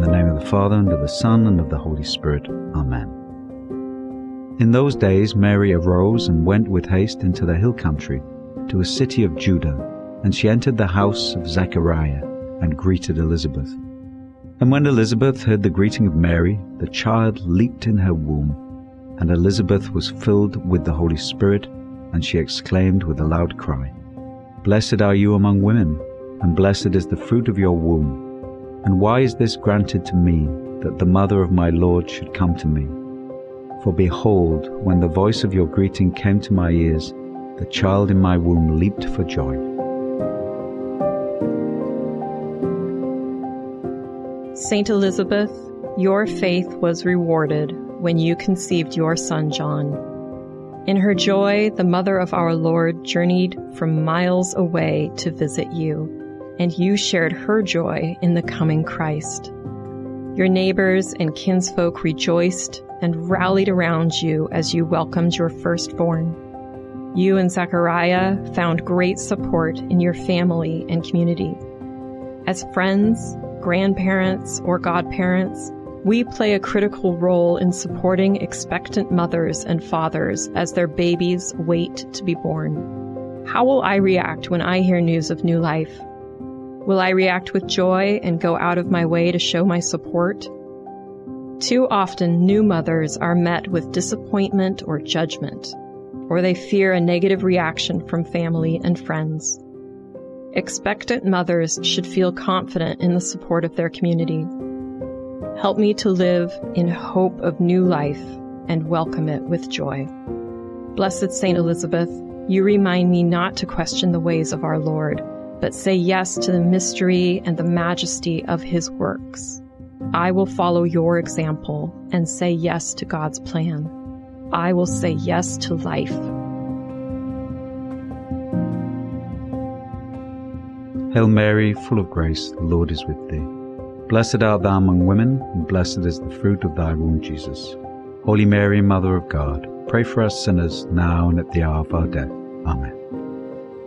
the name of the Father, and of the Son, and of the Holy Spirit. Amen. In those days Mary arose and went with haste into the hill country, to a city of Judah, and she entered the house of Zechariah, and greeted Elizabeth. And when Elizabeth heard the greeting of Mary, the child leaped in her womb, and Elizabeth was filled with the Holy Spirit, and she exclaimed with a loud cry, Blessed are you among women, and blessed is the fruit of your womb. And why is this granted to me, that the mother of my Lord should come to me? For behold, when the voice of your greeting came to my ears, the child in my womb leaped for joy. Saint Elizabeth, your faith was rewarded when you conceived your son John. In her joy, the mother of our Lord journeyed from miles away to visit you and you shared her joy in the coming Christ. Your neighbors and kinsfolk rejoiced and rallied around you as you welcomed your firstborn. You and Zechariah found great support in your family and community. As friends, grandparents, or godparents, we play a critical role in supporting expectant mothers and fathers as their babies wait to be born. How will I react when I hear news of new life? Will I react with joy and go out of my way to show my support? Too often, new mothers are met with disappointment or judgment, or they fear a negative reaction from family and friends. Expectant mothers should feel confident in the support of their community. Help me to live in hope of new life and welcome it with joy. Blessed Saint Elizabeth, you remind me not to question the ways of our Lord but say yes to the mystery and the majesty of His works. I will follow your example and say yes to God's plan. I will say yes to life. Hail Mary, full of grace, the Lord is with thee. Blessed art thou among women, and blessed is the fruit of thy womb, Jesus. Holy Mary, Mother of God, pray for us sinners, now and at the hour of our death. Amen.